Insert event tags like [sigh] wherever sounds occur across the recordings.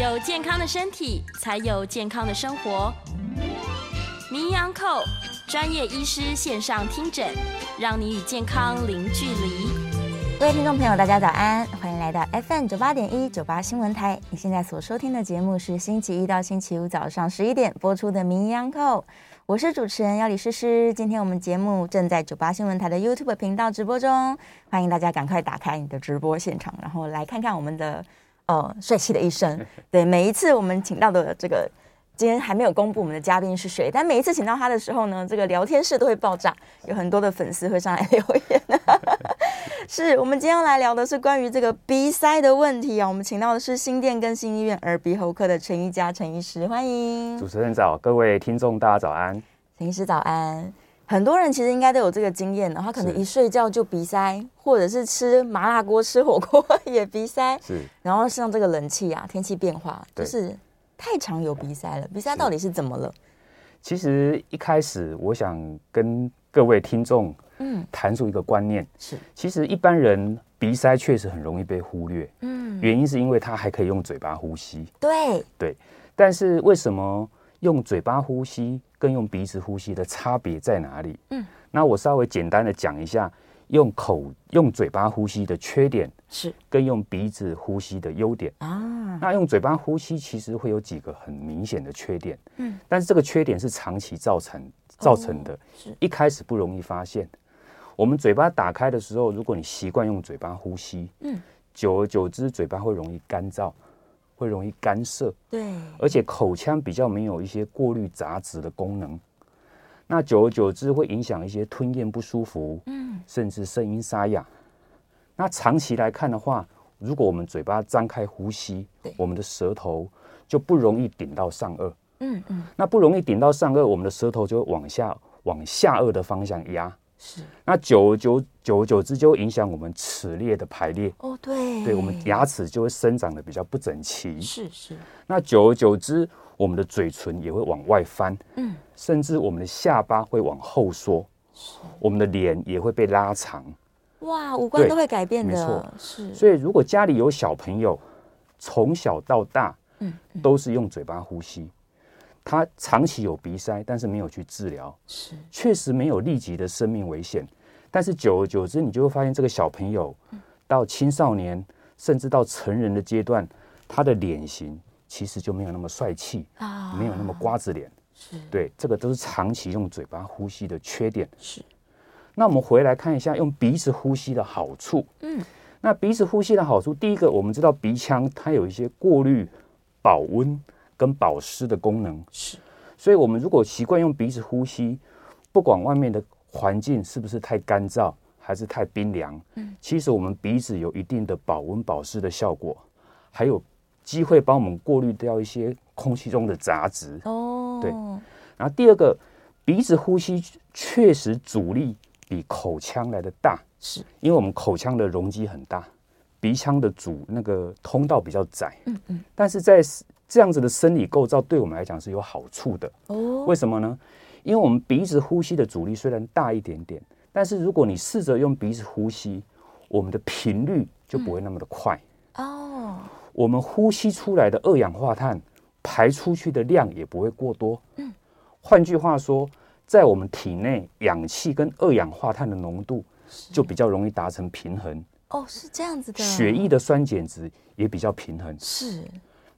有健康的身体，才有健康的生活。名医昂扣专业医师线上听诊，让你与健康零距离。各位听众朋友，大家早安，欢迎来到 FM 九八点一九八新闻台。你现在所收听的节目是星期一到星期五早上十一点播出的名医昂扣，我是主持人要李诗诗。今天我们节目正在九八新闻台的 YouTube 频道直播中，欢迎大家赶快打开你的直播现场，然后来看看我们的呃帅气的一生。[laughs] 对，每一次我们请到的这个。今天还没有公布我们的嘉宾是谁，但每一次请到他的时候呢，这个聊天室都会爆炸，有很多的粉丝会上来留言。[laughs] 是我们今天要来聊的是关于这个鼻塞的问题啊，我们请到的是新店跟新医院耳鼻喉科的陈一家陈医师，欢迎。主持人早，各位听众大家早安。陈医师早安。很多人其实应该都有这个经验，的，他可能一睡觉就鼻塞，或者是吃麻辣锅、吃火锅也鼻塞。是。然后像这个冷气啊，天气变化，就是。太常有鼻塞了，鼻塞到底是怎么了？其实一开始我想跟各位听众嗯谈出一个观念是，其实一般人鼻塞确实很容易被忽略，嗯，原因是因为他还可以用嘴巴呼吸，对对，但是为什么用嘴巴呼吸跟用鼻子呼吸的差别在哪里？嗯，那我稍微简单的讲一下。用口用嘴巴呼吸的缺点是，跟用鼻子呼吸的优点啊。那用嘴巴呼吸其实会有几个很明显的缺点，嗯，但是这个缺点是长期造成造成的，是一开始不容易发现。我们嘴巴打开的时候，如果你习惯用嘴巴呼吸，嗯，久而久之，嘴巴会容易干燥，会容易干涩，对，而且口腔比较没有一些过滤杂质的功能。那久而久之会影响一些吞咽不舒服，嗯，甚至声音沙哑。那长期来看的话，如果我们嘴巴张开呼吸，我们的舌头就不容易顶到上颚，嗯嗯。那不容易顶到上颚，我们的舌头就会往下往下颚的方向压，是。那久而久久而久之就会影响我们齿列的排列，哦对，对我们牙齿就会生长的比较不整齐，是是。那久而久之。我们的嘴唇也会往外翻，嗯，甚至我们的下巴会往后缩，我们的脸也会被拉长，哇，五官都会改变的，没错，是。所以如果家里有小朋友，从小到大，嗯，都是用嘴巴呼吸，他长期有鼻塞，但是没有去治疗，是，确实没有立即的生命危险，但是久而久之，你就会发现这个小朋友到青少年，甚至到成人的阶段，他的脸型。其实就没有那么帅气啊，没有那么瓜子脸，是。对，这个都是长期用嘴巴呼吸的缺点。是，那我们回来看一下用鼻子呼吸的好处。嗯，那鼻子呼吸的好处，第一个我们知道鼻腔它有一些过滤、保温跟保湿的功能。是，所以我们如果习惯用鼻子呼吸，不管外面的环境是不是太干燥还是太冰凉，嗯，其实我们鼻子有一定的保温保湿的效果，还有。机会帮我们过滤掉一些空气中的杂质哦，对。然后第二个，鼻子呼吸确实阻力比口腔来的大，是因为我们口腔的容积很大，鼻腔的主那个通道比较窄，嗯嗯。但是在这样子的生理构造对我们来讲是有好处的哦。为什么呢？因为我们鼻子呼吸的阻力虽然大一点点，但是如果你试着用鼻子呼吸，我们的频率就不会那么的快哦。我们呼吸出来的二氧化碳排出去的量也不会过多。嗯，换句话说，在我们体内，氧气跟二氧化碳的浓度就比较容易达成平衡。哦，是这样子的。血液的酸碱值也比较平衡。是。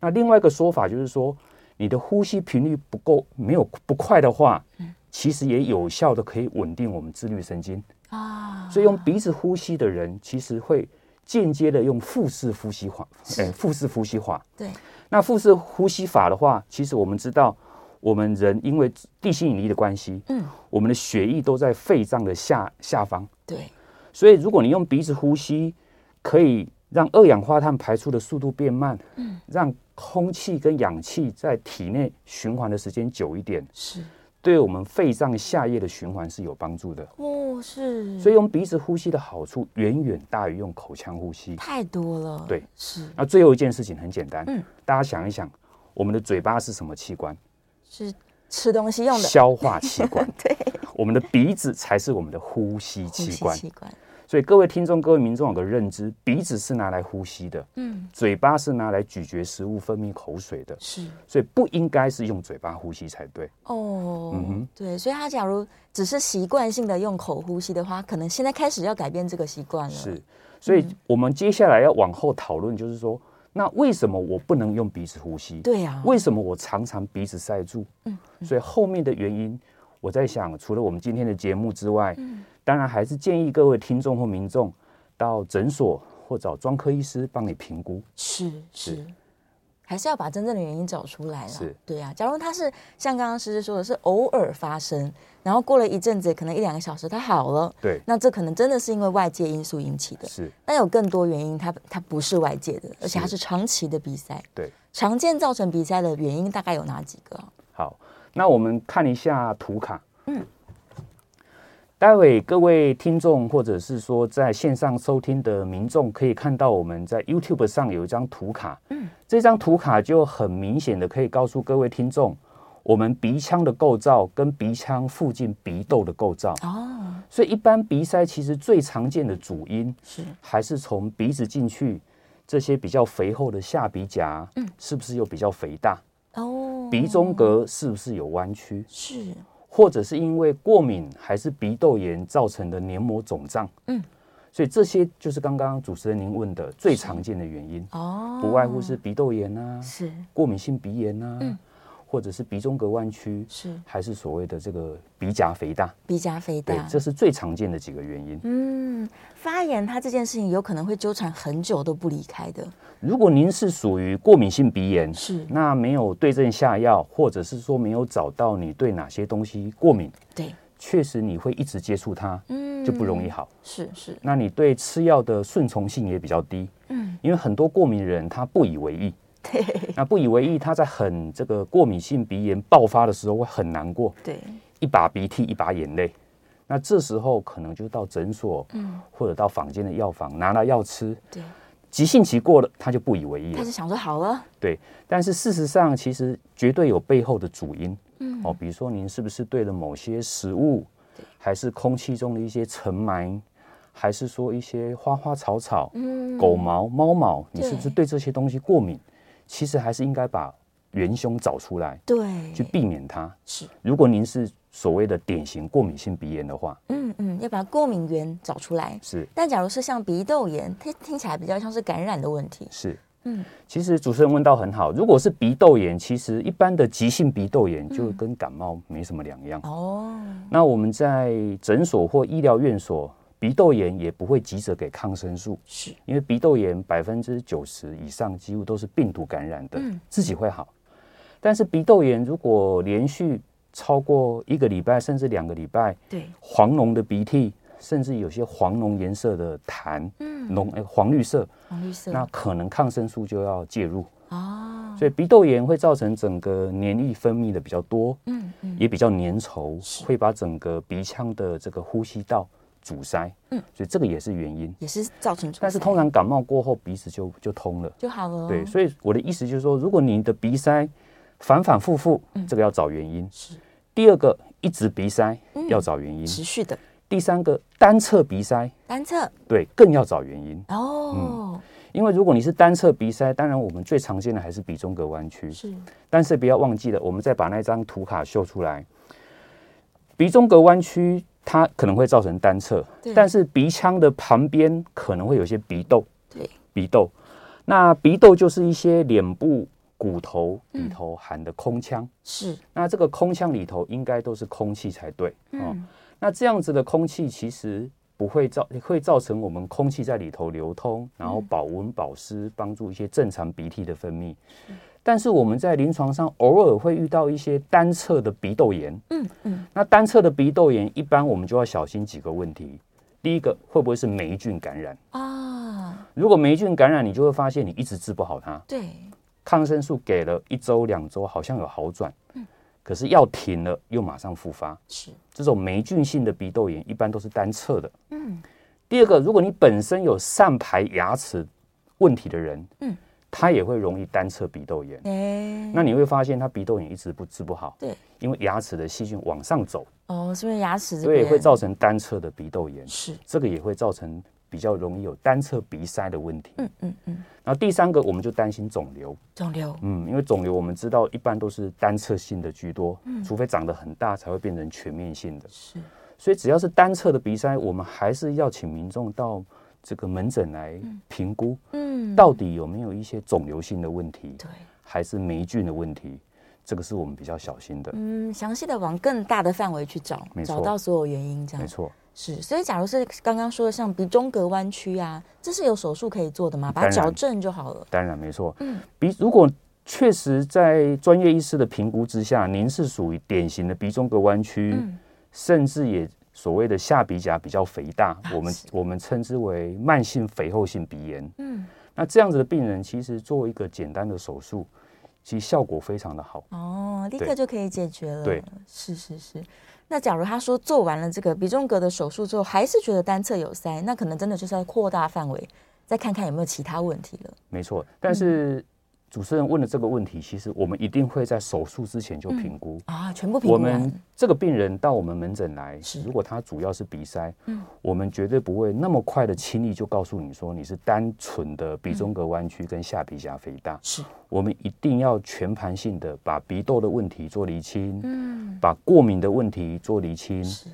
那另外一个说法就是说，你的呼吸频率不够，没有不快的话，嗯，其实也有效的可以稳定我们自律神经啊。所以用鼻子呼吸的人，其实会。间接的用腹式呼吸法，哎，腹式呼吸法。对，那腹式呼吸法的话，其实我们知道，我们人因为地心引力的关系，嗯，我们的血液都在肺脏的下下方。对，所以如果你用鼻子呼吸，可以让二氧化碳排出的速度变慢，嗯，让空气跟氧气在体内循环的时间久一点。是。对我们肺脏下叶的循环是有帮助的哦，是，所以用鼻子呼吸的好处远远大于用口腔呼吸，太多了。对，是。那最后一件事情很简单，嗯，大家想一想，我们的嘴巴是什么器官？是吃东西用的消化器官。[laughs] 对，我们的鼻子才是我们的呼吸器官。所以各位听众、各位民众有个认知，鼻子是拿来呼吸的，嗯，嘴巴是拿来咀嚼食物、分泌口水的，是，所以不应该是用嘴巴呼吸才对。哦，嗯哼，对，所以他假如只是习惯性的用口呼吸的话，可能现在开始要改变这个习惯了。是，所以我们接下来要往后讨论，就是说。那为什么我不能用鼻子呼吸？对呀、啊，为什么我常常鼻子塞住？嗯，嗯，所以后面的原因，我在想，除了我们今天的节目之外，嗯，当然还是建议各位听众或民众到诊所或找专科医师帮你评估。是是。还是要把真正的原因找出来了。是，对啊。假如他是像刚刚诗诗说的，是偶尔发生，然后过了一阵子，可能一两个小时他好了。对。那这可能真的是因为外界因素引起的。是。但有更多原因，它它不是外界的，而且它是长期的比赛。对。常见造成比赛的原因大概有哪几个？好，那我们看一下图卡。嗯。待会各位听众，或者是说在线上收听的民众，可以看到我们在 YouTube 上有一张图卡。嗯，这张图卡就很明显的可以告诉各位听众，我们鼻腔的构造跟鼻腔附近鼻窦的构造。哦，所以一般鼻塞其实最常见的主因是还是从鼻子进去这些比较肥厚的下鼻夹，嗯，是不是又比较肥大？哦，鼻中隔是不是有弯曲？是。或者是因为过敏还是鼻窦炎造成的黏膜肿胀，嗯，所以这些就是刚刚主持人您问的最常见的原因。哦，不外乎是鼻窦炎啊，是。过敏性鼻炎啊，嗯。或者是鼻中隔弯曲，是还是所谓的这个鼻夹肥大？鼻夹肥大，对，这是最常见的几个原因。嗯，发炎它这件事情有可能会纠缠很久都不离开的。如果您是属于过敏性鼻炎，是那没有对症下药，或者是说没有找到你对哪些东西过敏，对，确实你会一直接触它，嗯，就不容易好。是是，那你对吃药的顺从性也比较低，嗯，因为很多过敏人他不以为意。对，那不以为意，他在很这个过敏性鼻炎爆发的时候会很难过，对，一把鼻涕一把眼泪，那这时候可能就到诊所，嗯，或者到坊间的药房拿了药吃，对，急性期过了，他就不以为意了，他是想说好了，对，但是事实上其实绝对有背后的主因，嗯，哦，比如说您是不是对了某些食物，还是空气中的一些尘霾，还是说一些花花草草，嗯，狗毛、猫毛，你是不是对这些东西过敏？其实还是应该把元凶找出来，对，去避免它。是，如果您是所谓的典型过敏性鼻炎的话，嗯嗯，要把过敏源找出来。是，但假如是像鼻窦炎，它听起来比较像是感染的问题。是，嗯，其实主持人问到很好，如果是鼻窦炎，其实一般的急性鼻窦炎就跟感冒没什么两样。哦，那我们在诊所或医疗院所。鼻窦炎也不会急着给抗生素，是因为鼻窦炎百分之九十以上几乎都是病毒感染的，嗯，自己会好。但是鼻窦炎如果连续超过一个礼拜甚至两个礼拜，对，黄脓的鼻涕，甚至有些黄脓颜色的痰，嗯，脓诶黄绿色，黄绿色，那可能抗生素就要介入哦。所以鼻窦炎会造成整个黏液分泌的比较多，嗯嗯，也比较粘稠，会把整个鼻腔的这个呼吸道。阻塞，嗯，所以这个也是原因，也是造成。但是通常感冒过后鼻子就就通了，就好了。对，所以我的意思就是说，如果你的鼻塞反反复复，这个要找原因。是。第二个，一直鼻塞要找原因，持续的。第三个，单侧鼻塞，单侧，对，更要找原因。哦。嗯，因为如果你是单侧鼻塞，当然我们最常见的还是鼻中隔弯曲。是。但是不要忘记了，我们再把那张图卡秀出来，鼻中隔弯曲。它可能会造成单侧，但是鼻腔的旁边可能会有些鼻窦。对，鼻窦，那鼻窦就是一些脸部骨头里头含的空腔。是，那这个空腔里头应该都是空气才对。哦，那这样子的空气其实不会造，会造成我们空气在里头流通，然后保温保湿，帮助一些正常鼻涕的分泌。但是我们在临床上偶尔会遇到一些单侧的鼻窦炎，嗯嗯，那单侧的鼻窦炎一般我们就要小心几个问题。第一个会不会是霉菌感染啊？如果霉菌感染，你就会发现你一直治不好它。对，抗生素给了一周两周好像有好转，嗯，可是药停了又马上复发。是这种霉菌性的鼻窦炎一般都是单侧的。嗯，第二个，如果你本身有上排牙齿问题的人，嗯。他也会容易单侧鼻窦炎。哎，那你会发现他鼻窦炎一直不治不好。对，因为牙齿的细菌往上走。哦，是因为牙齿。对，会造成单侧的鼻窦炎。是，这个也会造成比较容易有单侧鼻塞的问题。嗯嗯嗯。然后第三个，我们就担心肿瘤。肿瘤。嗯，因为肿瘤我们知道一般都是单侧性的居多，嗯，除非长得很大才会变成全面性的。是。所以只要是单侧的鼻塞，我们还是要请民众到这个门诊来评估，嗯，到底有没有一些肿瘤性的问题，对，还是霉菌的问题，这个是我们比较小心的。嗯，详细的往更大的范围去找，找到所有原因，这样没错。是，所以假如是刚刚说的像鼻中隔弯曲啊，这是有手术可以做的吗？把它矫正就好了。当然没错。嗯，鼻如果确实在专业医师的评估之下，您是属于典型的鼻中隔弯曲。嗯甚至也所谓的下鼻甲比较肥大，我们我们称之为慢性肥厚性鼻炎。嗯，那这样子的病人其实做一个简单的手术，其实效果非常的好。哦，立刻就可以解决了。对，是是是。那假如他说做完了这个鼻中隔的手术之后，还是觉得单侧有塞，那可能真的就是要扩大范围，再看看有没有其他问题了。没错，但是。嗯主持人问的这个问题，其实我们一定会在手术之前就评估、嗯、啊，全部评估。我们这个病人到我们门诊来，如果他主要是鼻塞，嗯，我们绝对不会那么快的轻易就告诉你说你是单纯的鼻中隔弯曲跟下鼻夹肥大。是，我们一定要全盘性的把鼻窦的问题做厘清，嗯，把过敏的问题做厘清。是。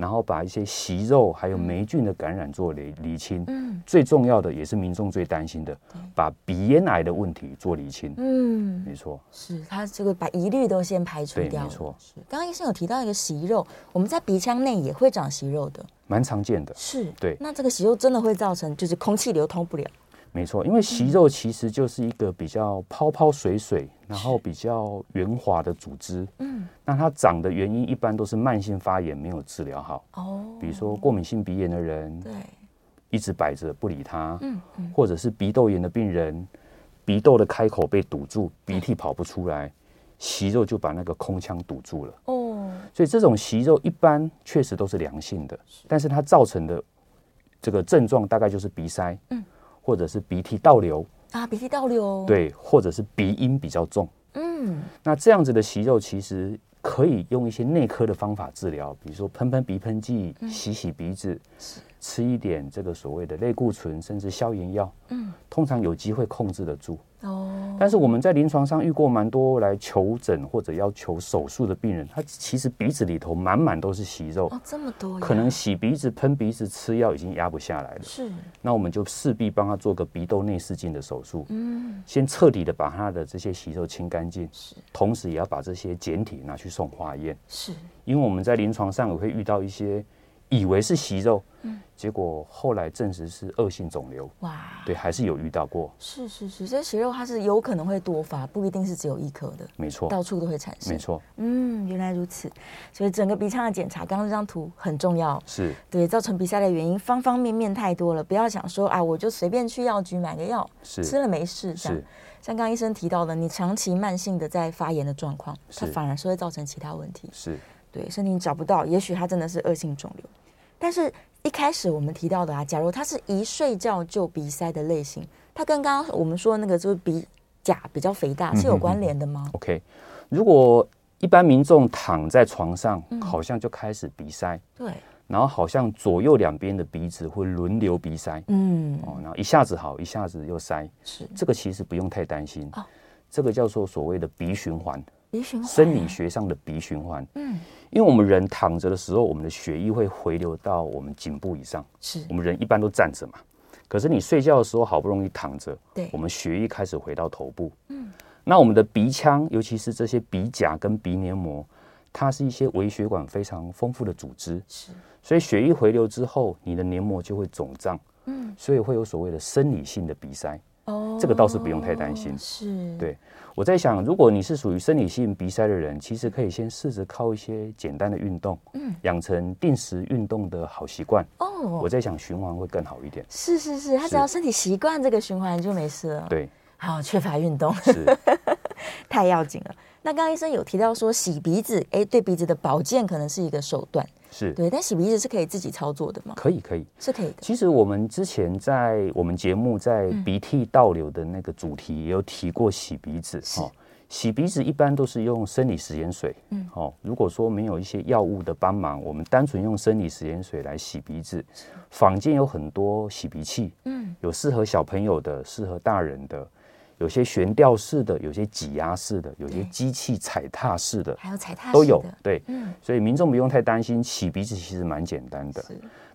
然后把一些息肉还有霉菌的感染做厘厘清，嗯，最重要的也是民众最担心的，把鼻咽癌的问题做厘清，嗯，没错，是他这个把疑虑都先排除掉，没错。是。刚刚医生有提到一个息肉，我们在鼻腔内也会长息肉的，蛮常见的，是。对。那这个息肉真的会造成就是空气流通不了？没错，因为息肉其实就是一个比较泡泡水水，然后比较圆滑的组织。嗯，那它长的原因一般都是慢性发炎没有治疗好。哦，比如说过敏性鼻炎的人，对，一直摆着不理它。嗯，或者是鼻窦炎的病人，鼻窦的开口被堵住，鼻涕跑不出来，息肉就把那个空腔堵住了。哦，所以这种息肉一般确实都是良性的，但是它造成的这个症状大概就是鼻塞。嗯。或者是鼻涕倒流啊，鼻涕倒流，对，或者是鼻音比较重，嗯，那这样子的息肉其实可以用一些内科的方法治疗，比如说喷喷鼻喷剂、嗯、洗洗鼻子，吃一点这个所谓的类固醇，甚至消炎药，嗯，通常有机会控制得住。哦，但是我们在临床上遇过蛮多来求诊或者要求手术的病人，他其实鼻子里头满满都是息肉，哦，这么多，可能洗鼻子、喷鼻子、吃药已经压不下来了。是，那我们就势必帮他做个鼻窦内视镜的手术，嗯，先彻底的把他的这些息肉清干净，是，同时也要把这些简体拿去送化验，是，因为我们在临床上也会遇到一些。以为是息肉，嗯，结果后来证实是恶性肿瘤。哇，对，还是有遇到过。是是是，这息肉它是有可能会多发，不一定是只有一颗的。没错，到处都会产生。没错，嗯，原来如此。所以整个鼻腔的检查，刚刚这张图很重要。是，对，造成鼻塞的原因方方面面太多了，不要想说啊，我就随便去药局买个药，是吃了没事。这样，是像刚刚医生提到的，你长期慢性的在发炎的状况，它反而是会造成其他问题。是。对，身体找不到，也许它真的是恶性肿瘤。但是，一开始我们提到的啊，假如它是一睡觉就鼻塞的类型，它跟刚刚我们说的那个就是鼻甲比较肥大是有关联的吗？嗯？OK，如果一般民众躺在床上，好像就开始鼻塞，嗯、对，然后好像左右两边的鼻子会轮流鼻塞，嗯，哦，然后一下子好，一下子又塞，是这个其实不用太担心，哦、这个叫做所谓的鼻循环。鼻循环，生理学上的鼻循环。嗯，因为我们人躺着的时候，我们的血液会回流到我们颈部以上。是，我们人一般都站着嘛。可是你睡觉的时候，好不容易躺着，对，我们血液开始回到头部。嗯，那我们的鼻腔，尤其是这些鼻甲跟鼻黏膜，它是一些微血管非常丰富的组织。是，所以血液回流之后，你的黏膜就会肿胀。嗯，所以会有所谓的生理性的鼻塞。哦，这个倒是不用太担心。是，对。我在想，如果你是属于生理性鼻塞的人，其实可以先试着靠一些简单的运动，嗯，养成定时运动的好习惯。哦，我在想循环会更好一点。是是是，他只要身体习惯这个循环就没事了。对，好，缺乏运动是 [laughs] 太要紧了。那刚刚医生有提到说洗鼻子，哎，对鼻子的保健可能是一个手段。是对，但洗鼻子是可以自己操作的吗？可以，可以，是可以的。其实我们之前在我们节目在鼻涕倒流的那个主题也有提过洗鼻子哈。哦洗鼻子一般都是用生理食盐水，嗯，哦，如果说没有一些药物的帮忙，我们单纯用生理食盐水来洗鼻子。坊间有很多洗鼻器，嗯，有适合小朋友的，适合大人的，有些悬吊式的，有些挤压式的，有些机器踩踏式的，还有踩踏都有，对，嗯，所以民众不用太担心，洗鼻子其实蛮简单的。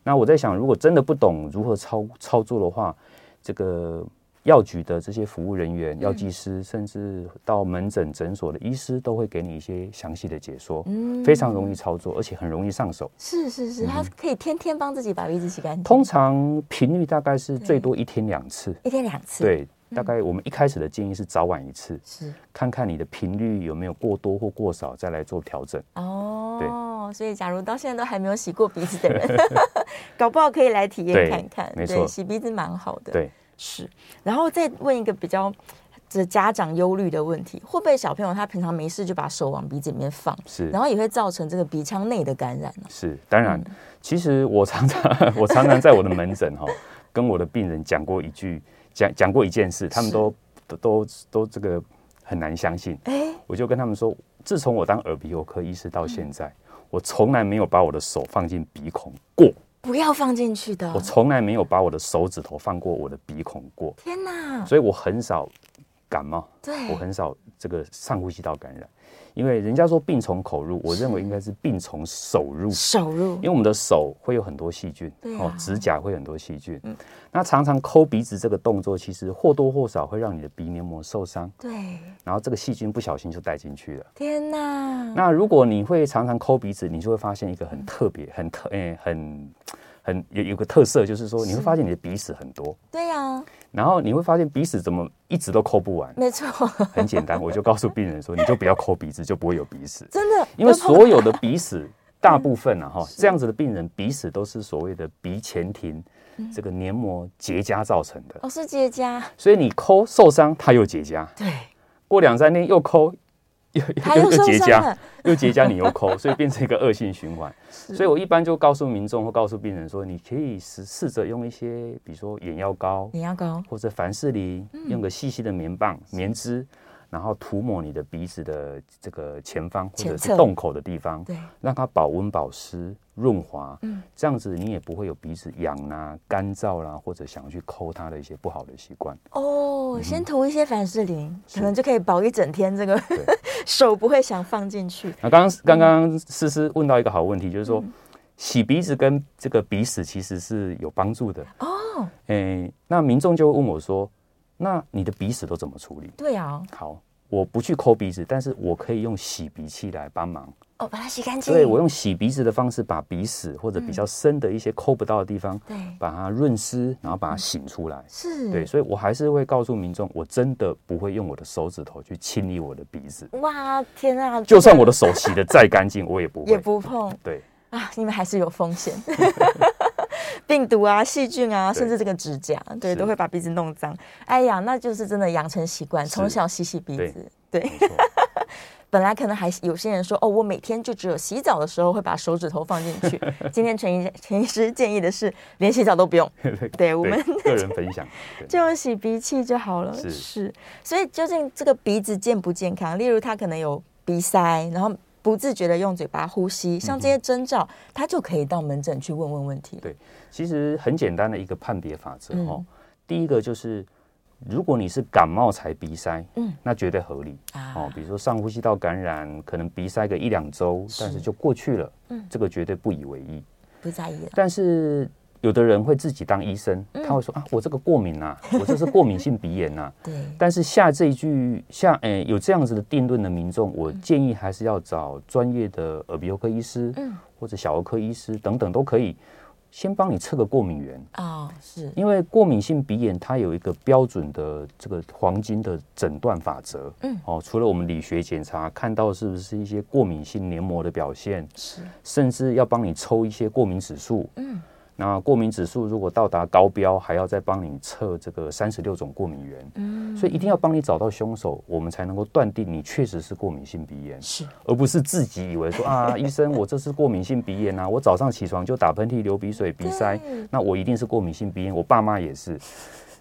那我在想，如果真的不懂如何操操作的话，这个。药局的这些服务人员、药剂师，甚至到门诊诊所的医师，都会给你一些详细的解说，嗯，非常容易操作，而且很容易上手。是是是，他可以天天帮自己把鼻子洗干净。通常频率大概是最多一天两次，一天两次。对，大概我们一开始的建议是早晚一次，是看看你的频率有没有过多或过少，再来做调整。哦，对，所以假如到现在都还没有洗过鼻子的人，[laughs] 搞不好可以来体验看看。没错，洗鼻子蛮好的。对。是，然后再问一个比较这家长忧虑的问题：会不会小朋友他平常没事就把手往鼻子里面放？是，然后也会造成这个鼻腔内的感染呢？是，当然，嗯、其实我常常 [laughs] 我常常在我的门诊哈，跟我的病人讲过一句，讲讲过一件事，他们都都都都这个很难相信。哎，我就跟他们说，自从我当耳鼻喉科医师到现在，嗯、我从来没有把我的手放进鼻孔过。不要放进去的。我从来没有把我的手指头放过我的鼻孔过。天哪！所以我很少感冒。对，我很少这个上呼吸道感染。因为人家说病从口入，我认为应该是病从手入。手入，因为我们的手会有很多细菌，哦，指甲会很多细菌。嗯，那常常抠鼻子这个动作，其实或多或少会让你的鼻黏膜受伤。对，然后这个细菌不小心就带进去了。天哪！那如果你会常常抠鼻子，你就会发现一个很特别、很特、诶，很。很有有个特色，就是说你会发现你的鼻屎很多。对呀。然后你会发现鼻屎怎么一直都抠不完。没错。很简单，我就告诉病人说，你就不要抠鼻子，就不会有鼻屎。[laughs] 真的。因为所有的鼻屎，大部分啊哈，[laughs] 这样子的病人鼻屎都是所谓的鼻前庭这个黏膜结痂造成的。哦，是结痂。所以你抠受伤，它又结痂。对。过两三天又抠。又又又结痂，又结痂，你又抠，所以变成一个恶性循环。[laughs] 所以我一般就告诉民众或告诉病人说，你可以试试着用一些，比如说眼药膏、眼药膏或者凡士林，用个细细的棉棒、棉织。然后涂抹你的鼻子的这个前方或者是洞口的地方，对，让它保温保湿润滑，嗯，这样子你也不会有鼻子痒啊、干燥啦，或者想要去抠它的一些不好的习惯。哦，先涂一些凡士林，可能就可以保一整天，这个 [laughs] 手不会想放进去。那刚刚刚刚诗诗问到一个好问题，就是说洗鼻子跟这个鼻屎其实是有帮助的。哦。哎，那民众就问我说，那你的鼻屎都怎么处理？对啊，好。我不去抠鼻子，但是我可以用洗鼻器来帮忙哦，把它洗干净。对，我用洗鼻子的方式，把鼻屎或者比较深的一些抠不到的地方，对，把它润湿，然后把它醒出来。是，对，所以我还是会告诉民众，我真的不会用我的手指头去清理我的鼻子。哇，天啊！就算我的手洗的再干净，我也不会，[laughs] 也不碰。对啊，你们还是有风险。[laughs] 病毒啊、细菌啊，甚至这个指甲，对，都会把鼻子弄脏。哎呀，那就是真的养成习惯，从小洗洗鼻子。对，[laughs] 本来可能还有些人说，哦，我每天就只有洗澡的时候会把手指头放进去。[laughs] 今天陈医陈医师建议的是，连洗澡都不用。[laughs] 对，我们个人分享，就用洗鼻器就好了。是，所以究竟这个鼻子健不健康？例如他可能有鼻塞，然后。不自觉的用嘴巴呼吸，像这些征兆，他就可以到门诊去问问问题。对，其实很简单的一个判别法则哦。第一个就是，如果你是感冒才鼻塞，嗯，那绝对合理哦。比如说上呼吸道感染，可能鼻塞个一两周，但是就过去了，嗯，这个绝对不以为意，不在意了。但是。有的人会自己当医生，他会说啊，我这个过敏啊，[laughs] 我这是过敏性鼻炎呐。[laughs] 对。但是下这一句，下诶有这样子的定论的民众，我建议还是要找专业的耳鼻喉科医师，嗯，或者小儿科医师等等都可以，先帮你测个过敏源啊。是。因为过敏性鼻炎它有一个标准的这个黄金的诊断法则，嗯，哦，除了我们理学检查看到是不是一些过敏性黏膜的表现，是，甚至要帮你抽一些过敏指数，嗯。那过敏指数如果到达高标，还要再帮你测这个三十六种过敏源。嗯，所以一定要帮你找到凶手，我们才能够断定你确实是过敏性鼻炎，是，而不是自己以为说啊，医生，我这是过敏性鼻炎啊，我早上起床就打喷嚏、流鼻水、鼻塞，那我一定是过敏性鼻炎，我爸妈也是。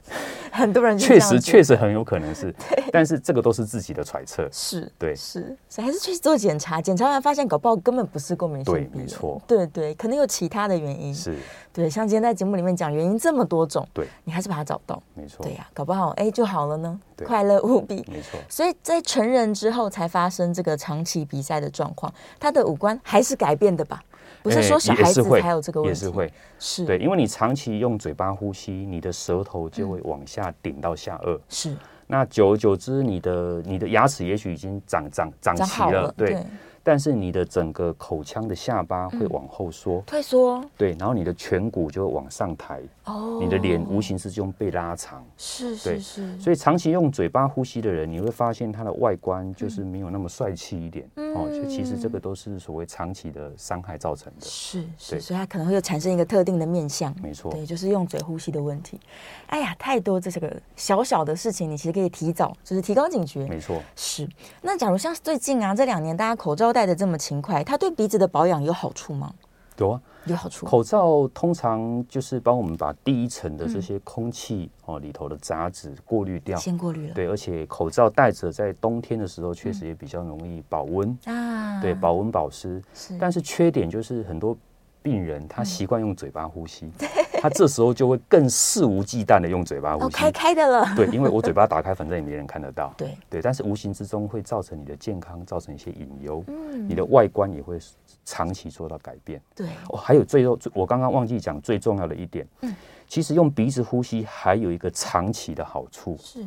[laughs] 很多人确实确实很有可能是，[laughs] 但是这个都是自己的揣测，是对，是，所以还是去做检查，检查完发现搞不好根本不是过敏性鼻炎，对，没错，对对，可能有其他的原因，是，对，像今天在节目里面讲原因这么多种，对，你还是把它找到，没错，对呀，搞不好哎就好了呢，快乐无比，没错，所以在成人之后才发生这个长期鼻塞的状况，他的五官还是改变的吧？不是说小孩子才有这个问题，也是会，是对，因为你长期用嘴巴呼吸，你的舌头就会往下顶到下颚，是。那久而久之，你的你的牙齿也许已经长长长齐了，对。但是你的整个口腔的下巴会往后缩，退缩，对，然后你的颧骨就会往上抬，哦，你的脸无形之中被拉长，是是是，所以长期用嘴巴呼吸的人，你会发现他的外观就是没有那么帅气一点，哦，就其实这个都是所谓长期的伤害造成的，是是，所以它可能会有产生一个特定的面相，没错，对，就是用嘴呼吸的问题。哎呀，太多这个小小的事情，你其实可以提早就是提高警觉，没错，是。那假如像最近啊这两年大家口罩戴的这么勤快，它对鼻子的保养有好处吗？有啊，有好处。口罩通常就是帮我们把第一层的这些空气哦里头的杂质过滤掉，先过滤了。对，而且口罩戴着在冬天的时候确实也比较容易保温啊，对，保温保湿。是，但是缺点就是很多。病人他习惯用嘴巴呼吸，嗯、他这时候就会更肆无忌惮的用嘴巴呼吸，哦、开开的了。[laughs] 对，因为我嘴巴打开，反正也没人看得到。对对，但是无形之中会造成你的健康造成一些隐忧，嗯，你的外观也会长期受到改变。对，哦，还有最后，我刚刚忘记讲最重要的一点，嗯，其实用鼻子呼吸还有一个长期的好处，是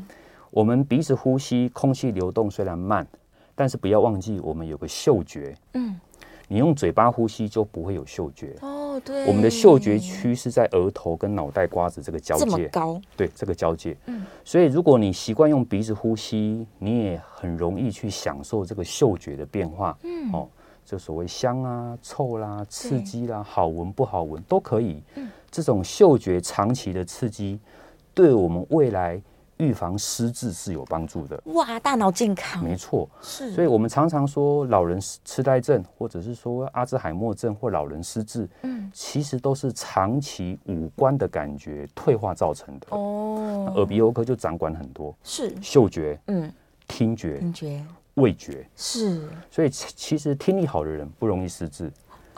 我们鼻子呼吸，空气流动虽然慢，但是不要忘记我们有个嗅觉，嗯。你用嘴巴呼吸就不会有嗅觉哦，对，我们的嗅觉区是在额头跟脑袋瓜子这个交界，对，这个交界，嗯，所以如果你习惯用鼻子呼吸，你也很容易去享受这个嗅觉的变化，嗯，哦，就所谓香啊、臭啦、刺激啦、好闻不好闻都可以，嗯，这种嗅觉长期的刺激，对我们未来。预防失智是有帮助的。哇，大脑健康。没错，是，所以我们常常说老人痴呆症，或者是说阿兹海默症或老人失智，嗯，其实都是长期五官的感觉退化造成的。哦。耳鼻喉科就掌管很多，是。嗅觉，嗯，听觉，听觉，味觉，是，所以其实听力好的人不容易失智，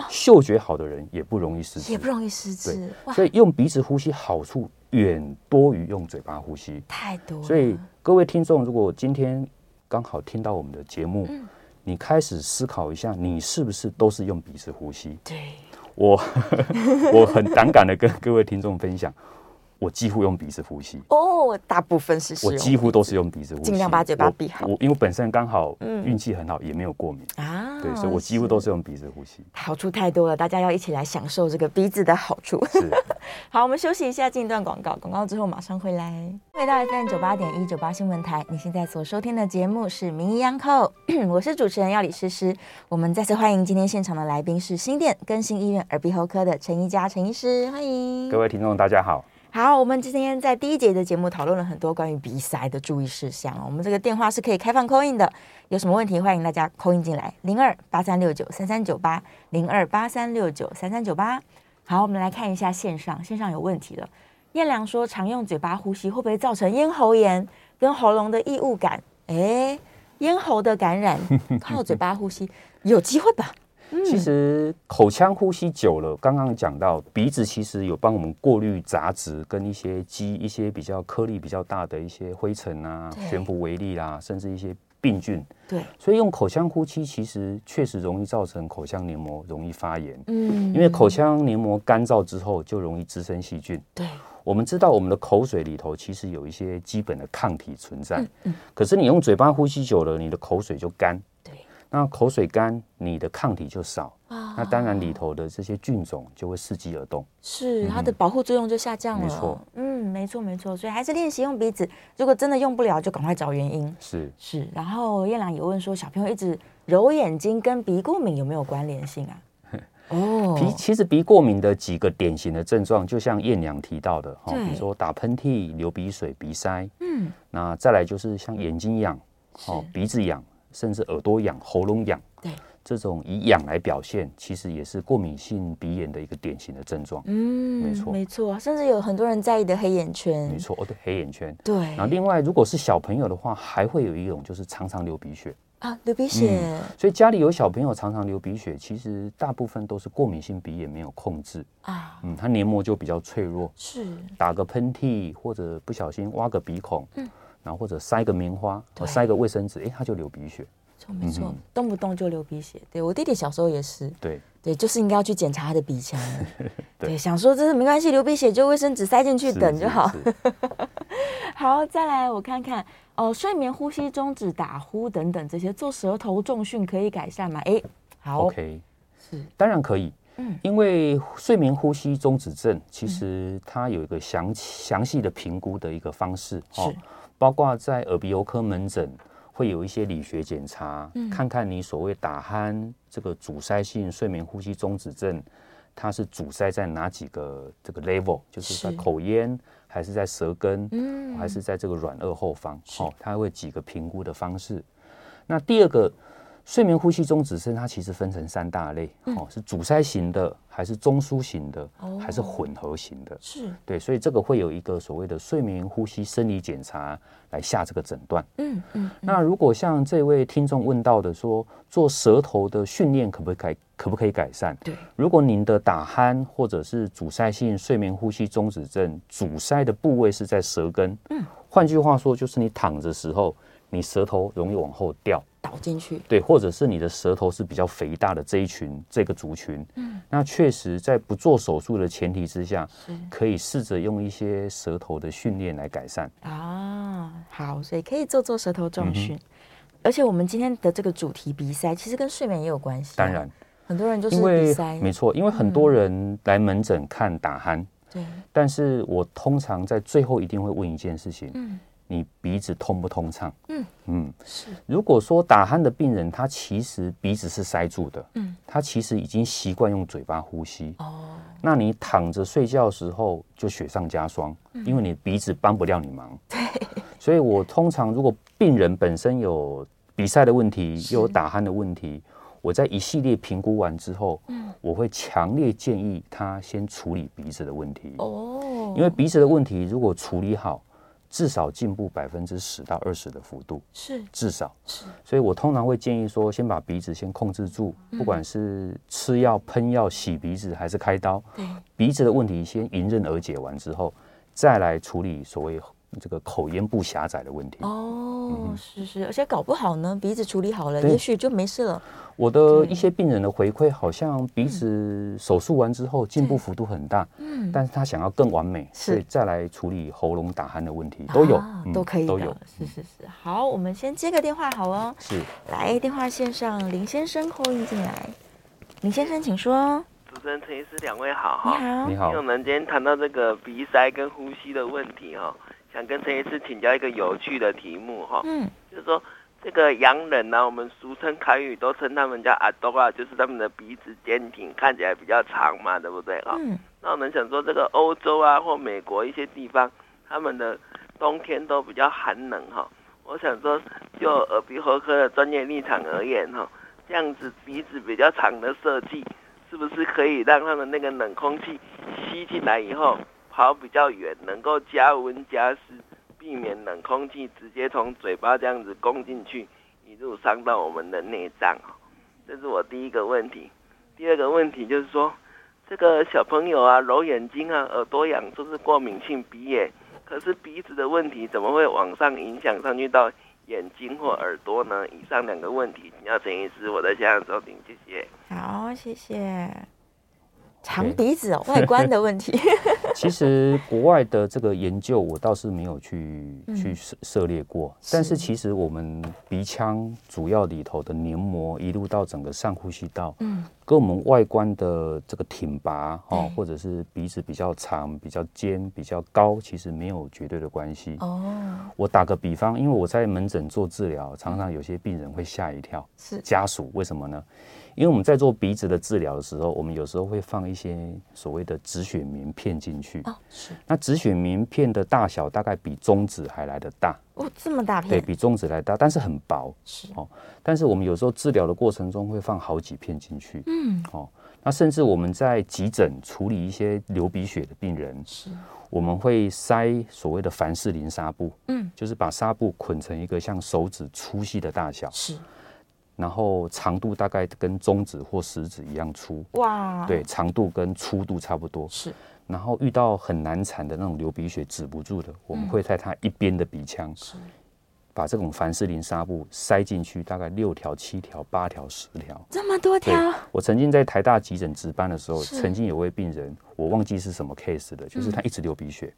嗅觉好的人也不容易失智，也不容易失智，对，所以用鼻子呼吸好处。远多于用嘴巴呼吸，太多。所以各位听众，如果今天刚好听到我们的节目，嗯，你开始思考一下，你是不是都是用鼻子呼吸？对，我 [laughs] 我很胆敢的跟各位听众分享。我几乎用鼻子呼吸哦，大部分是我几乎都是用鼻子呼吸，尽量把嘴巴闭好。我因为本身刚好运气很好，也没有过敏啊，对，所以我几乎都是用鼻子呼吸。好处太多了，大家要一起来享受这个鼻子的好处。是，[laughs] 好，我们休息一下，进一段广告，广告之后马上回来。回到 FM 九八点一九八新闻台，你现在所收听的节目是《名医央叩》，[clears throat] 我是主持人要李诗诗。我们再次欢迎今天现场的来宾是新店更新医院耳鼻喉科的陈宜佳陈医师，欢迎各位听众，大家好。好，我们今天在第一节的节目讨论了很多关于鼻塞的注意事项。我们这个电话是可以开放扣印的，有什么问题欢迎大家扣印进来，零二八三六九三三九八，零二八三六九三三九八。好，我们来看一下线上，线上有问题了。燕良说，常用嘴巴呼吸会不会造成咽喉炎跟喉咙的异物感？哎，咽喉的感染靠嘴巴呼吸有机会吧？其实口腔呼吸久了，刚刚讲到鼻子其实有帮我们过滤杂质跟一些积一些比较颗粒比较大的一些灰尘啊、悬浮微粒啦，甚至一些病菌。对，所以用口腔呼吸其实确实容易造成口腔黏膜容易发炎。嗯，因为口腔黏膜干燥之后就容易滋生细菌。对，我们知道我们的口水里头其实有一些基本的抗体存在。嗯，可是你用嘴巴呼吸久了，你的口水就干。那口水干，你的抗体就少，啊、那当然里头的这些菌种就会伺机而动，是它的保护作用就下降了。没错，嗯，没错没错，所以还是练习用鼻子，如果真的用不了，就赶快找原因。是。是，然后燕良也问说，小朋友一直揉眼睛跟鼻过敏有没有关联性啊？[laughs] 哦，鼻其实鼻过敏的几个典型的症状，就像燕良提到的哈，比如说打喷嚏、流鼻水、鼻塞，嗯，那再来就是像眼睛痒，哦是，鼻子痒，甚至耳朵痒、喉咙痒，对，这种以痒来表现，其实也是过敏性鼻炎的一个典型的症状。嗯，没错。没错，甚至有很多人在意的黑眼圈，没错，哦，对，黑眼圈。对，然后另外，如果是小朋友的话，还会有一种就是常常流鼻血。啊，流鼻血，所以家里有小朋友常常流鼻血，其实大部分都是过敏性鼻炎没有控制。啊，嗯，它黏膜就比较脆弱，是，打个喷嚏或者不小心挖个鼻孔，嗯然后或者塞个棉花，对塞个卫生纸，哎，他就流鼻血。错没错嗯，动不动就流鼻血。对我弟弟小时候也是，对，对，就是应该要去检查他的鼻腔了。[laughs] 对对，想说这是没关系，流鼻血就卫生纸塞进去等就好。[laughs] 好，再来我看看哦，睡眠呼吸中止、打呼等等这些，做舌头重训可以改善吗？哎，好 OK，是当然可以。嗯因为睡眠呼吸中止症，其实它有一个详详细的评估的一个方式，是包括在耳鼻喉科门诊会有一些理学检查，嗯看看你所谓打鼾这个阻塞性睡眠呼吸中止症，它是阻塞在哪几个这个 level，就是在口咽，还是在舌根，嗯还是在这个软腭后方，是哦，它会几个评估的方式。那第二个。睡眠呼吸中止症，它其实分成三大类，哦，是阻塞型的，还是中枢型的，哦还是混合型的？是，对，所以这个会有一个所谓的睡眠呼吸生理检查来下这个诊断。嗯嗯，那如果像这位听众问到的说，做舌头的训练可不可以改，可不可以改善？对，如果您的打鼾或者是阻塞性睡眠呼吸中止症，阻塞的部位是在舌根，嗯，换句话说就是你躺着时候，你舌头容易往后掉。倒进去，对，或者是你的舌头是比较肥大的这一群这个族群，嗯，那确实在不做手术的前提之下，可以试着用一些舌头的训练来改善。啊，好，所以可以做做舌头重训。嗯而且我们今天的这个主题鼻塞，其实跟睡眠也有关系、啊。当然，很多人就是因为鼻塞，没错，因为很多人来门诊看打鼾，对，但是我通常在最后一定会问一件事情，嗯你鼻子通不通畅？嗯。嗯，是，如果说打鼾的病人他其实鼻子是塞住的，嗯。他其实已经习惯用嘴巴呼吸，哦，那你躺着睡觉的时候就雪上加霜，因为你鼻子帮不了你忙。[laughs] 对，所以我通常如果病人本身有鼻塞的问题，又有打鼾的问题，我在一系列评估完之后，嗯，我会强烈建议他先处理鼻子的问题。哦，因为鼻子的问题如果处理好，至少进步百分之十到二十的幅度，是。至少。是，所以我通常会建议说，先把鼻子先控制住，不管是吃药、喷药、洗鼻子，还是开刀，对，鼻子的问题先迎刃而解完之后，再来处理所谓这个口咽部狭窄的问题。哦，是是，而且搞不好呢，鼻子处理好了，也许就没事了。我的一些病人的回馈，好像鼻子手术完之后进步幅度很大，嗯，但是他想要更完美，是所以再来处理喉咙打鼾的问题都有啊，嗯都可以，都有。是是是。好，我们先接个电话，好哦。是，来，电话线上林先生扣音进来，林先生请说。主持人陈医师，两位好你哈。好，你好因为我，们今天谈到这个鼻塞跟呼吸的问题哈，想跟陈医师请教一个有趣的题目哈，嗯，就是说这个洋人呢、啊，我们俗称凯语都称他们叫阿多啊，就是他们的鼻子尖挺，看起来比较长嘛，对不对哈？嗯，那我们想说，这个欧洲啊或美国一些地方，他们的冬天都比较寒冷哈。我想说，就耳鼻喉科的专业立场而言哈，这样子鼻子比较长的设计，是不是可以让他们那个冷空气吸进来以后跑比较远，能够加温加湿，避免冷空气直接从嘴巴这样子攻进去，一路伤到我们的内脏哈。这是我第一个问题。第二个问题就是说，这个小朋友啊，揉眼睛啊，耳朵痒，都是过敏性鼻炎。可是鼻子的问题怎么会往上影响上去到眼睛或耳朵呢？以上两个问题，请教陈医师，我在现场收听，谢谢。好，谢谢。长鼻子哦，外观的问题。[laughs] 其实国外的这个研究，我倒是没有去去涉涉猎过。但是其实我们鼻腔主要里头的黏膜一路到整个上呼吸道，嗯，跟我们外观的这个挺拔哦，或者是鼻子比较长、比较尖、比较高，其实没有绝对的关系。哦，我打个比方，因为我在门诊做治疗，常常有些病人会吓一跳，是家属为什么呢？因为我们在做鼻子的治疗的时候，我们有时候会放一些所谓的止血棉片进去。哦，是。那止血棉片的大小大概比中指还来得大。哦，这么大片？对，比中指来大，但是很薄。是。哦，但是我们有时候治疗的过程中会放好几片进去。嗯。哦，那甚至我们在急诊处理一些流鼻血的病人，是。我们会塞所谓的凡士林纱布。嗯。就是把纱布捆成一个像手指粗细的大小。是。然后长度大概跟中指或食指一样粗，哇，对，长度跟粗度差不多。是，然后遇到很难产的那种流鼻血止不住的，我们会在它一边的鼻腔。是。把这种凡士林纱布塞进去，大概六条、七条、八条、十条，这么多条。我曾经在台大急诊值班的时候，曾经有位病人，我忘记是什么 case 的，就是他一直流鼻血，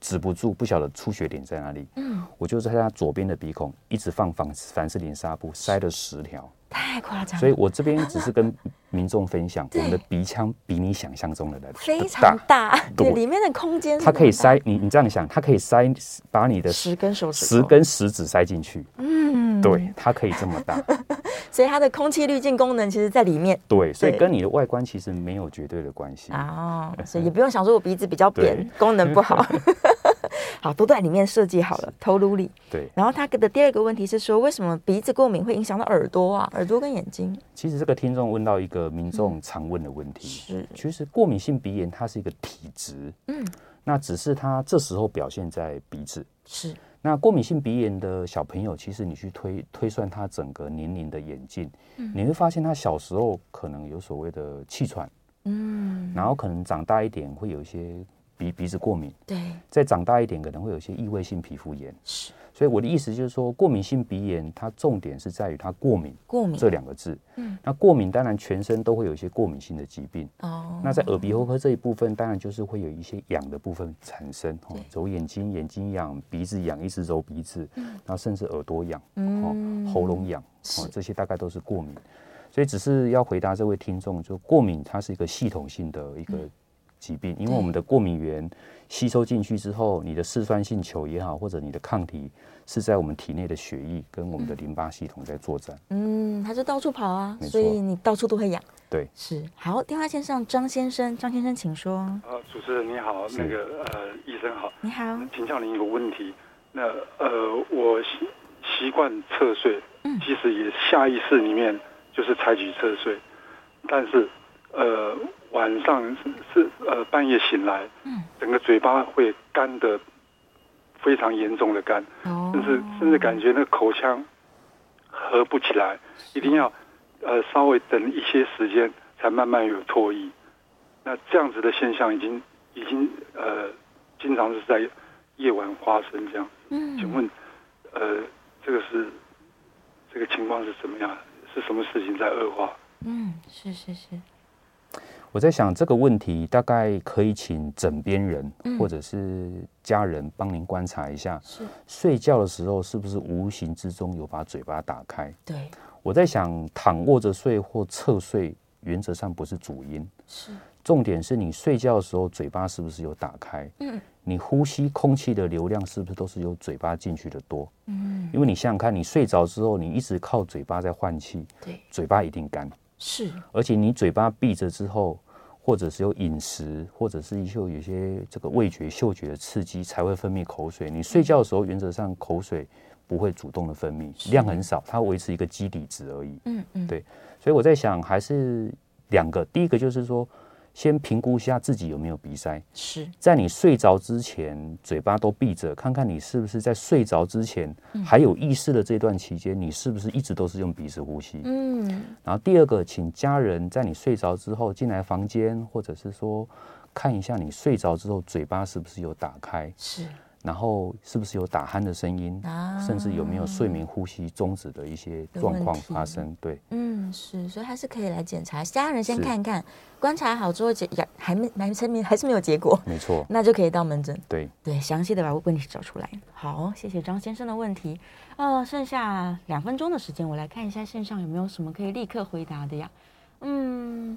止不住，不晓得出血点在哪里。嗯，我就在他左边的鼻孔一直放凡凡士林纱布，塞了十条。太夸张，所以我这边只是跟民众分享，我们的鼻腔比你想象中的来非常大，对，里面的空间它可以塞你，你这样想，它可以塞把你的十根手指十根食指塞进去，嗯，对，它可以这么大，[laughs] 所以它的空气滤净功能其实在里面，对，所以跟你的外观其实没有绝对的关系。哦，所以 [laughs] 也不用想说我鼻子比较扁，功能不好。[laughs] 好，都在里面设计好了，头颅里。对。然后他的第二个问题是说，为什么鼻子过敏会影响到耳朵啊？耳朵跟眼睛？其实这个听众问到一个民众常问的问题。是。其实过敏性鼻炎它是一个体质。嗯。那只是它这时候表现在鼻子。是。那过敏性鼻炎的小朋友，其实你去推推算他整个年龄的演进，你会发现他小时候可能有所谓的气喘。嗯。然后可能长大一点会有一些。鼻鼻子过敏，对，再长大一点可能会有一些异位性皮肤炎，是。所以我的意思就是说，过敏性鼻炎它重点是在于它过敏，过敏这两个字。嗯，那过敏当然全身都会有一些过敏性的疾病。哦，那在耳鼻喉科这一部分，当然就是会有一些痒的部分产生，哦，揉眼睛，眼睛痒，鼻子痒，一直揉鼻子，嗯，然后甚至耳朵痒，嗯，喉咙痒，哦，这些大概都是过敏。所以只是要回答这位听众，就过敏它是一个系统性的一个。疾病，因为我们的过敏原吸收进去之后，你的嗜酸性球也好，或者你的抗体是在我们体内的血液跟我们的淋巴系统在作战。嗯，它就到处跑啊，所以你到处都会痒。对，是。好，电话线上张先生，张先生请说。啊，主持人你好，那个呃，医生好，你好，请教您一个问题。那呃，我习习惯侧睡，嗯，其实也下意识里面就是采取侧睡，但是呃。晚上是是呃半夜醒来，嗯，整个嘴巴会干的非常严重的干，哦，甚至甚至感觉那个口腔合不起来，一定要呃稍微等一些时间才慢慢有唾液。那这样子的现象已经已经呃经常是在夜晚发生这样。嗯，请问呃这个是这个情况是怎么样？是什么事情在恶化？嗯，是是是。我在想这个问题，大概可以请枕边人或者是家人帮您观察一下。是睡觉的时候是不是无形之中有把嘴巴打开？对，我在想躺卧着睡或侧睡，原则上不是主因。是重点是你睡觉的时候嘴巴是不是有打开？嗯，你呼吸空气的流量是不是都是由嘴巴进去的多？嗯，因为你想想看，你睡着之后，你一直靠嘴巴在换气，对，嘴巴一定干。是，而且你嘴巴闭着之后，或者是有饮食，或者是有有些这个味觉、嗅觉的刺激，才会分泌口水。你睡觉的时候，原则上口水不会主动的分泌，量很少，它维持一个基底值而已。嗯嗯，对。所以我在想，还是两个，第一个就是说。先评估一下自己有没有鼻塞，是在你睡着之前，嘴巴都闭着，看看你是不是在睡着之前还有意识的这段期间，你是不是一直都是用鼻子呼吸？嗯。然后第二个，请家人在你睡着之后进来房间，或者是说看一下你睡着之后嘴巴是不是有打开？是。然后是不是有打鼾的声音，啊、甚至有没有睡眠呼吸终止的一些状况发生？对，嗯，是，所以还是可以来检查。家人先看看，观察好之后结还还没还没还是没有结果，没错，那就可以到门诊。对对，详细的把问题找出来。好，谢谢张先生的问题。呃，剩下两分钟的时间，我来看一下线上有没有什么可以立刻回答的呀？嗯，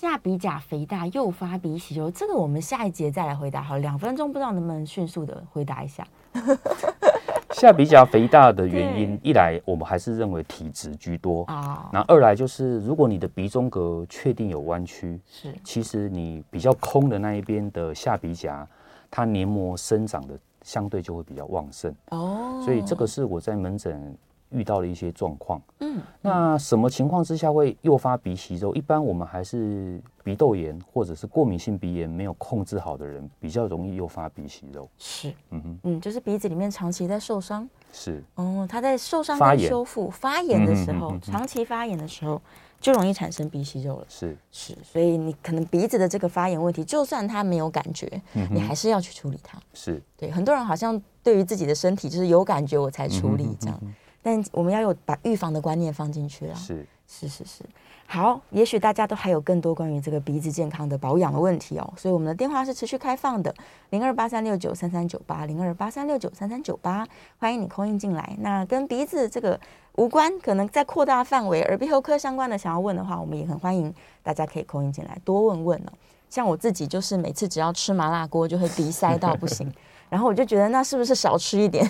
下鼻甲肥大诱发鼻息肉，这个我们下一节再来回答。好，两分钟不知道能不能迅速的回答一下。[laughs] 下鼻甲肥大的原因，一来我们还是认为体质居多啊，那二来就是如果你的鼻中隔确定有弯曲，是其实你比较空的那一边的下鼻甲，它黏膜生长的相对就会比较旺盛哦，所以这个是我在门诊。遇到了一些状况，嗯，那什么情况之下会诱发鼻息肉？一般我们还是鼻窦炎或者是过敏性鼻炎没有控制好的人，比较容易诱发鼻息肉。是，嗯哼，嗯，就是鼻子里面长期在受伤，是，哦，他在受伤跟修复发炎的时候，长期发炎的时候就容易产生鼻息肉了。是。是，所以你可能鼻子的这个发炎问题，就算他没有感觉，你还是要去处理它。是。对，很多人好像对于自己的身体就是有感觉我才处理这样。但我们要有把预防的观念放进去了。是是是是，好，也许大家都还有更多关于这个鼻子健康的保养的问题哦，所以我们的电话是持续开放的，零二八三六九三三九八，零二八三六九三三九八，欢迎你 call in 进来。那跟鼻子这个无关，可能在扩大范围，耳鼻喉科相关的想要问的话，我们也很欢迎大家可以 call in 进来多问问哦。像我自己就是每次只要吃麻辣锅就会鼻塞到不行，[laughs] 然后我就觉得那是不是少吃一点？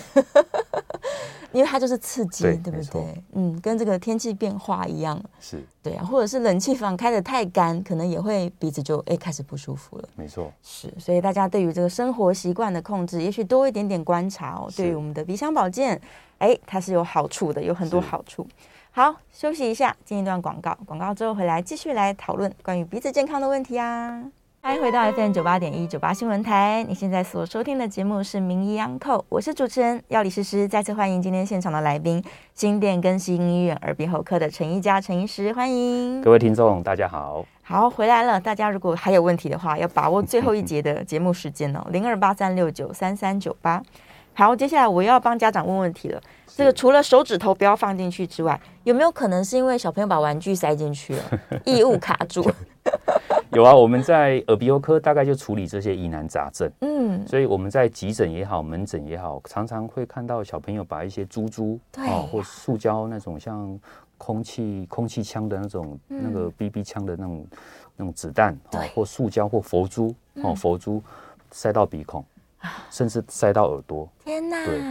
因为它就是刺激，对，对不对？嗯，跟这个天气变化一样，是对啊，或者是冷气房开的太干，可能也会鼻子就哎开始不舒服了。没错，是，所以大家对于这个生活习惯的控制，也许多一点点观察哦，对于我们的鼻腔保健，哎，它是有好处的，有很多好处。好，休息一下，进一段广告，广告之后回来继续来讨论关于鼻子健康的问题啊。欢迎回到 FM 九八点一九八新闻台，你现在所收听的节目是《名医央叩》，我是主持人药理诗诗，再次欢迎今天现场的来宾，新店更新医院耳鼻喉科的陈一佳陈医师，欢迎各位听众，大家好，好回来了。大家如果还有问题的话，要把握最后一节的节目时间哦，零二八三六九三三九八。好，接下来我又要帮家长问问题了。这个除了手指头不要放进去之外，有没有可能是因为小朋友把玩具塞进去了，[laughs] 异物卡住？[laughs] 有啊，我们在耳鼻喉科大概就处理这些疑难杂症。嗯，所以我们在急诊也好，门诊也好，常常会看到小朋友把一些珠珠啊、哦，或塑胶那种像空气空气枪的那种、嗯、那个 BB 枪的那种那种子弹啊、哦，或塑胶或佛珠哦，佛珠塞到鼻孔，甚至塞到耳朵。天哪！对。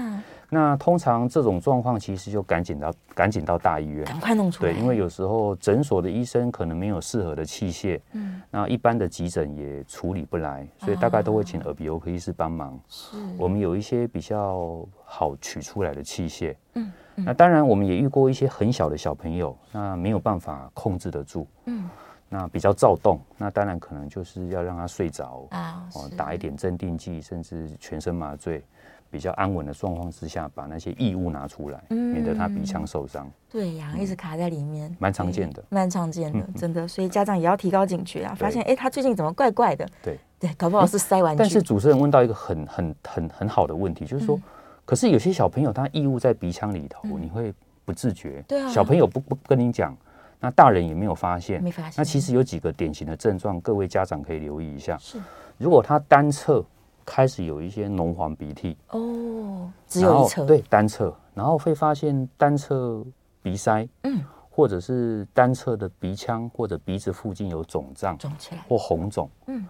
那通常这种状况，其实就赶紧到赶紧到大医院，赶快弄出来。对，因为有时候诊所的医生可能没有适合的器械，嗯，那一般的急诊也处理不来，所以大概都会请耳鼻喉科医师帮忙。是，我们有一些比较好取出来的器械，嗯，那当然我们也遇过一些很小的小朋友，那没有办法控制得住，嗯，那比较躁动，那当然可能就是要让他睡着啊，哦，打一点镇定剂，甚至全身麻醉。比较安稳的状况之下，把那些异物拿出来，嗯、免得他鼻腔受伤。对呀，一直卡在里面，蛮常见的，蛮常见的，真的。所以家长也要提高警觉啊！发现哎，他最近怎么怪怪的？对对，搞不好是塞玩具。但是主持人问到一个很很很很好的问题，就是说，嗯、可是有些小朋友他异物在鼻腔里头，嗯、你会不自觉？对啊，小朋友不不跟你讲，那大人也没有发现，没发现。那其实有几个典型的症状，各位家长可以留意一下。是，如果他单侧。开始有一些浓黄鼻涕。哦，只有一侧，对，单侧，然后会发现单侧鼻塞，嗯，或者是单侧的鼻腔或者鼻子附近有肿胀，肿起来。或红肿，嗯，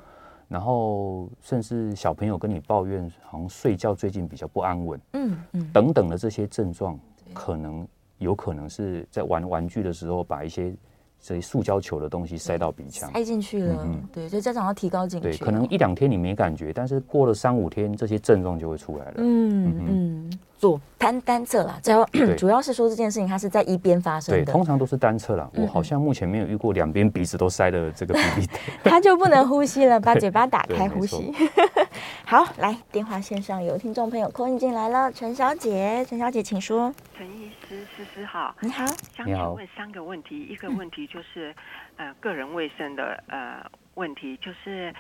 然后甚至小朋友跟你抱怨，好像睡觉最近比较不安稳，嗯嗯，等等的这些症状，可能有可能是在玩玩具的时候把一些。所以塑胶球的东西塞到鼻腔，塞进去了。嗯、对，所以家长要提高警觉。对，可能一两天你没感觉，但是过了三五天，这些症状就会出来了。嗯嗯。嗯左单单侧啦，主要 [clears throat] 主要是说这件事情它是在一边发生的，对，通常都是单侧啦。我好像目前没有遇过两边鼻子都塞的这个 BB，[laughs] 他就不能呼吸了，把嘴巴打开呼吸。[laughs] 好，来电话线上有听众朋友 call 进来了，陈小姐，陈小姐请说。陈医师，诗诗好，你好，想请问三个问题，一个问题就是呃个人卫生的呃问题，就是。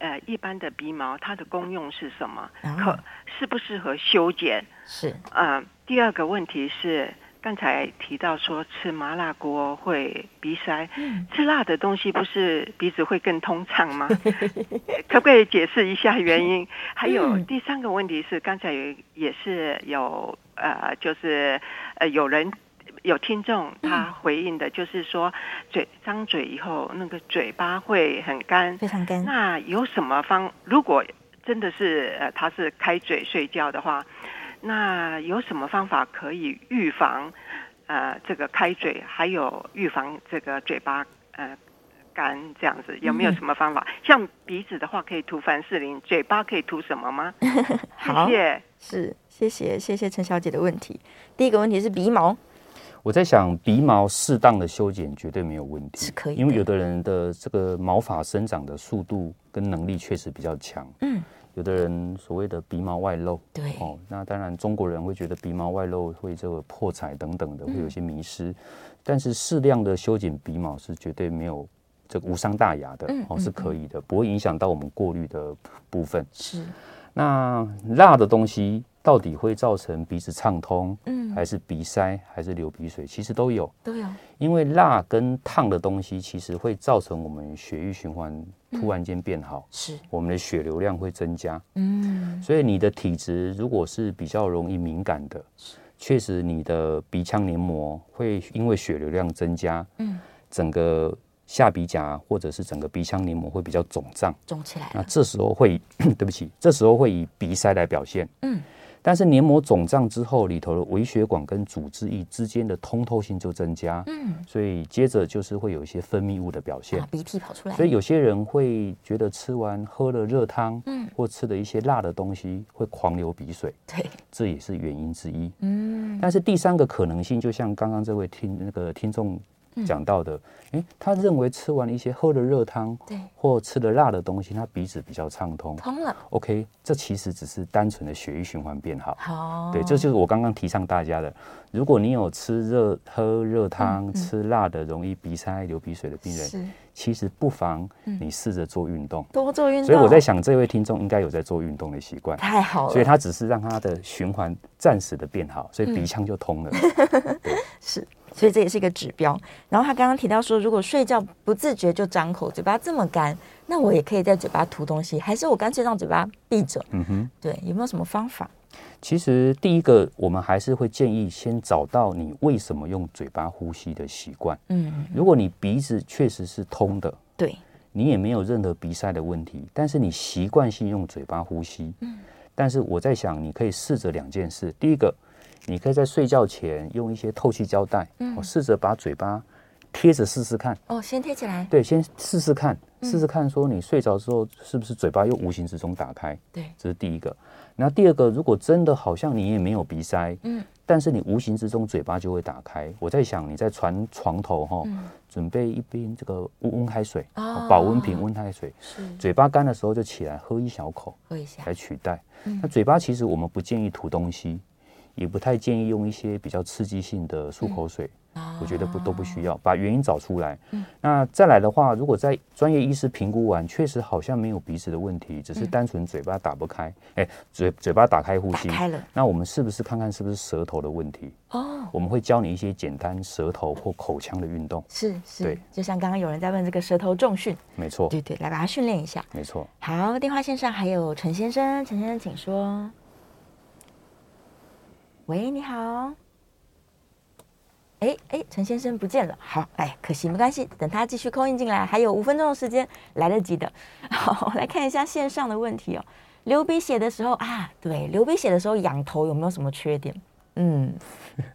呃，一般的鼻毛它的功用是什么？可适不适合修剪？是。嗯、呃，第二个问题是，刚才提到说吃麻辣锅会鼻塞，嗯、吃辣的东西不是鼻子会更通畅吗？[laughs] 可不可以解释一下原因？[laughs] 还有第三个问题是，刚才也是有呃，就是呃有人有听众他回应的，就是说嘴张嘴以后，那个嘴巴会很干，非常干。那有什么方？如果真的是呃他是开嘴睡觉的话，那有什么方法可以预防呃这个开嘴，还有预防这个嘴巴呃干这样子？有没有什么方法？嗯、像鼻子的话，可以涂凡士林；嘴巴可以涂什么吗？[laughs] 好谢谢，是谢谢谢谢陈小姐的问题。第一个问题是鼻毛。我在想，鼻毛适当的修剪绝对没有问题，是可以。因为有的人的这个毛发生长的速度跟能力确实比较强。嗯，有的人所谓的鼻毛外露，对哦，那当然中国人会觉得鼻毛外露会这个破财等等的，会有些迷失。嗯、但是适量的修剪鼻毛是绝对没有这个无伤大雅的，哦，是可以的，不会影响到我们过滤的部分。是。那辣的东西。到底会造成鼻子畅通，嗯，还是鼻塞，还是流鼻水？其实都有，都有。因为辣跟烫的东西，其实会造成我们血液循环突然间变好，是我们的血流量会增加，嗯。所以你的体质如果是比较容易敏感的，确实你的鼻腔黏膜会因为血流量增加，嗯，整个下鼻甲或者是整个鼻腔黏膜会比较肿胀，肿起来。那这时候会，[clears throat] 对不起，这时候会以鼻塞来表现，嗯。但是黏膜肿胀之后，里头的微血管跟组织液之间的通透性就增加，嗯，所以接着就是会有一些分泌物的表现，鼻涕跑出来。所以有些人会觉得吃完喝了热汤，嗯，或吃了一些辣的东西会狂流鼻水，对，这也是原因之一，嗯。但是第三个可能性，就像刚刚这位听那个听众。讲到的，诶，他认为吃完一些喝了热汤，对，或吃了辣的东西，他鼻子比较畅通，通了。OK，这其实只是单纯的血液循环变好。好，对，这就是我刚刚提倡大家的。如果你有吃热喝热汤、吃辣的，容易鼻塞、流鼻水的病人，其实不妨你试着做运动，多做运动。所以我在想，这位听众应该有在做运动的习惯，太好了。所以他只是让他的循环暂时的变好，所以鼻腔就通了。[laughs] 对，是。所以这也是一个指标。然后他刚刚提到说，如果睡觉不自觉就张口，嘴巴这么干，那我也可以在嘴巴涂东西，还是我干脆让嘴巴闭着？嗯哼，对，有没有什么方法？其实第一个，我们还是会建议先找到你为什么用嘴巴呼吸的习惯。嗯，如果你鼻子确实是通的，对，你也没有任何鼻塞的问题，但是你习惯性用嘴巴呼吸，嗯，但是我在想，你可以试着两件事，第一个。你可以在睡觉前用一些透气胶带，嗯，我试着把嘴巴贴着试试看。哦，先贴起来。对，先试试看，试试看，说你睡着之后是不是嘴巴又无形之中打开？对，这是第一个。那第二个，如果真的好像你也没有鼻塞，嗯，但是你无形之中嘴巴就会打开。我在想，你在床床头哈，准备一杯这个温温开水，保温瓶温开水，是嘴巴干的时候就起来喝一小口，喝一下来取代。那嘴巴其实我们不建议涂东西。也不太建议用一些比较刺激性的漱口水，嗯、我觉得不都不需要，把原因找出来。嗯、那再来的话，如果在专业医师评估完，确实好像没有鼻子的问题，只是单纯嘴巴打不开，哎、嗯，嘴嘴巴打开呼吸，开了。那我们是不是看看是不是舌头的问题？哦，我们会教你一些简单舌头或口腔的运动。是是，对，就像刚刚有人在问这个舌头重训，没错，对对，来把它训练一下。没错。好，电话线上还有陈先生，陈先生请说。喂，你好。哎哎，陈先生不见了。好，哎，可惜没关系，等他继续 call in 进来，还有五分钟的时间，来得及的。[laughs] 好，我来看一下线上的问题哦。流鼻血的时候啊，对，流鼻血的时候仰头有没有什么缺点？嗯，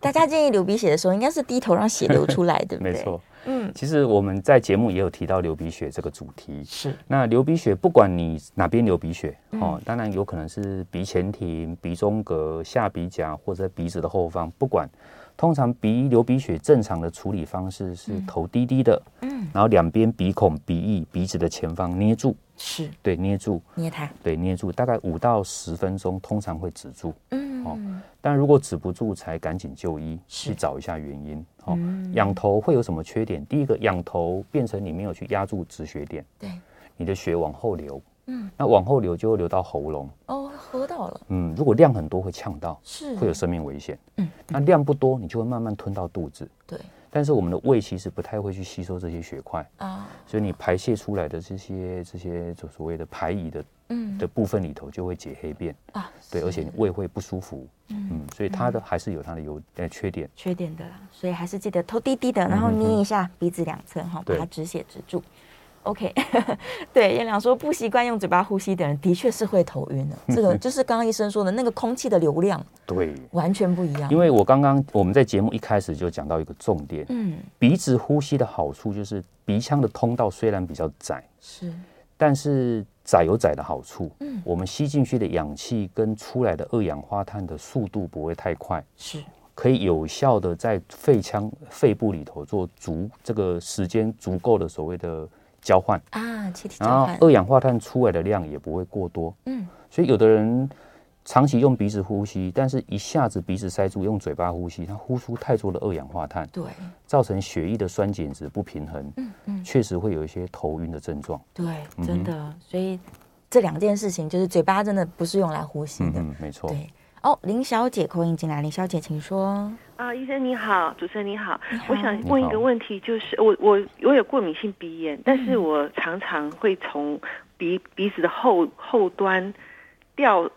大家建议流鼻血的时候应该是低头让血流出来，[laughs] 对不对？没错。嗯，其实我们在节目也有提到流鼻血这个主题。是，那流鼻血不管你哪边流鼻血，嗯、哦，当然有可能是鼻前庭、鼻中隔、下鼻甲或者鼻子的后方，不管。通常鼻流鼻血正常的处理方式是头低低的，嗯，然后两边鼻孔、鼻翼、鼻子的前方捏住，是。对，捏住，捏它，对，捏住，大概五到十分钟，通常会止住，嗯，哦，但如果止不住，才赶紧就医，去找一下原因，哦，仰头会有什么缺点？第一个，仰头变成你没有去压住止血点，对，你的血往后流。嗯，那往后流就会流到喉咙哦，喝到了。嗯，如果量很多会呛到，是会有生命危险。嗯，那量不多，你就会慢慢吞到肚子。对，但是我们的胃其实不太会去吸收这些血块啊，所以你排泄出来的这些这些就所谓的排遗的嗯的部分里头就会结黑便啊，对，而且你胃会不舒服，嗯，所以它的还是有它的优呃缺点，缺点的啦，所以还是记得头低低的，然后捏一下鼻子两侧哈，把它止血止住。OK，[laughs] 对，燕良说不习惯用嘴巴呼吸的人，的确是会头晕的。[laughs] 这个就是刚刚医生说的那个空气的流量，[laughs] 对，完全不一样。因为我刚刚我们在节目一开始就讲到一个重点，嗯，鼻子呼吸的好处就是鼻腔的通道虽然比较窄，是，但是窄有窄的好处，嗯，我们吸进去的氧气跟出来的二氧化碳的速度不会太快，是，可以有效的在肺腔肺部里头做足这个时间足够的所谓的。交换啊，气体交换，然后二氧化碳出来的量也不会过多。嗯，所以有的人长期用鼻子呼吸，但是一下子鼻子塞住，用嘴巴呼吸，它呼出太多的二氧化碳，对，造成血液的酸碱值不平衡。嗯嗯，确实会有一些头晕的症状。对，真的。所以这两件事情，就是嘴巴真的不是用来呼吸的。嗯，没错。对。哦，林小姐扣音进来，林小姐请说。啊，医生你好，主持人你好，你好，我想问一个问题，就是我我我有过敏性鼻炎，但是我常常会从鼻鼻子的后后端掉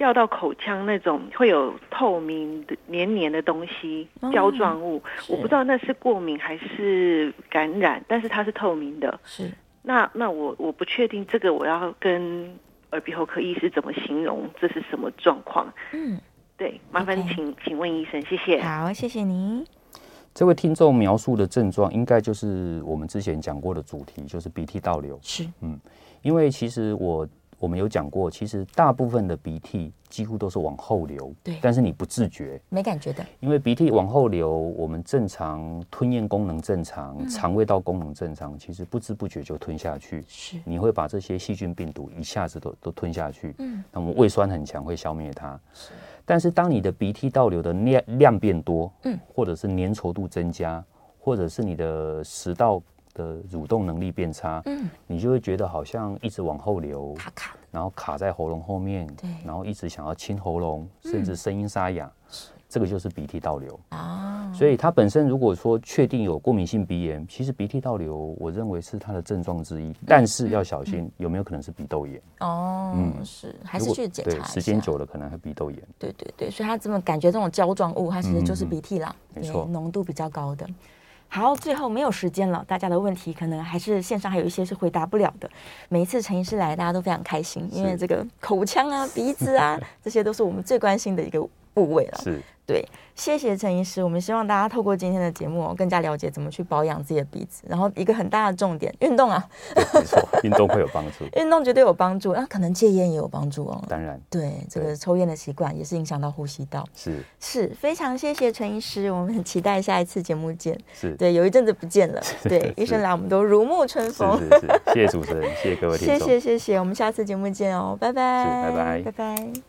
掉到口腔那种会有透明的黏黏的东西胶状物，我不知道那是过敏还是感染，但是它是透明的。是，那那我我不确定这个我要跟。耳鼻喉科医师怎么形容这是什么状况？嗯，对，麻烦请.请问医生，谢谢。好，谢谢您。这位听众描述的症状，应该就是我们之前讲过的主题，就是鼻涕倒流。是，嗯，因为其实我。我们有讲过，其实大部分的鼻涕几乎都是往后流，对，但是你不自觉，没感觉的。因为鼻涕往后流，我们正常吞咽功能正常，嗯、肠胃道功能正常，其实不知不觉就吞下去。是，你会把这些细菌病毒一下子都都吞下去。嗯，那我们胃酸很强，会消灭它。是，但是当你的鼻涕倒流的量量变多，嗯，或者是粘稠度增加，或者是你的食道。的蠕动能力变差，嗯，你就会觉得好像一直往后流，卡卡，然后卡在喉咙后面，对，然后一直想要清喉咙，甚至声音沙哑，这个就是鼻涕倒流。啊。所以它本身如果说确定有过敏性鼻炎，其实鼻涕倒流，我认为是它的症状之一，但是要小心有没有可能是鼻窦炎。哦。嗯，是，还是去检查。对，时间久了可能还鼻窦炎。对对对，所以它这么感觉这种胶状物，它其实就是鼻涕啦，没错，浓度比较高的。好，最后没有时间了，大家的问题可能还是线上还有一些是回答不了的。每一次陈医师来，大家都非常开心，因为这个口腔啊、鼻子啊，[laughs] 这些都是我们最关心的一个部位了。是。对，谢谢陈医师。我们希望大家透过今天的节目，更加了解怎么去保养自己的鼻子。然后一个很大的重点，运动啊，没错，运动会有帮助，[laughs] 运动绝对有帮助。那可能戒烟也有帮助哦。当然，对这个抽烟的习惯也是影响到呼吸道。是是，非常谢谢陈医师，我们很期待下一次节目见。是对，有一阵子不见了，对医生来我们都如沐春风。是是是，谢谢主持人，谢谢各位 [laughs] 听众，谢谢谢谢，我们下次节目见哦，拜拜，拜拜，拜拜。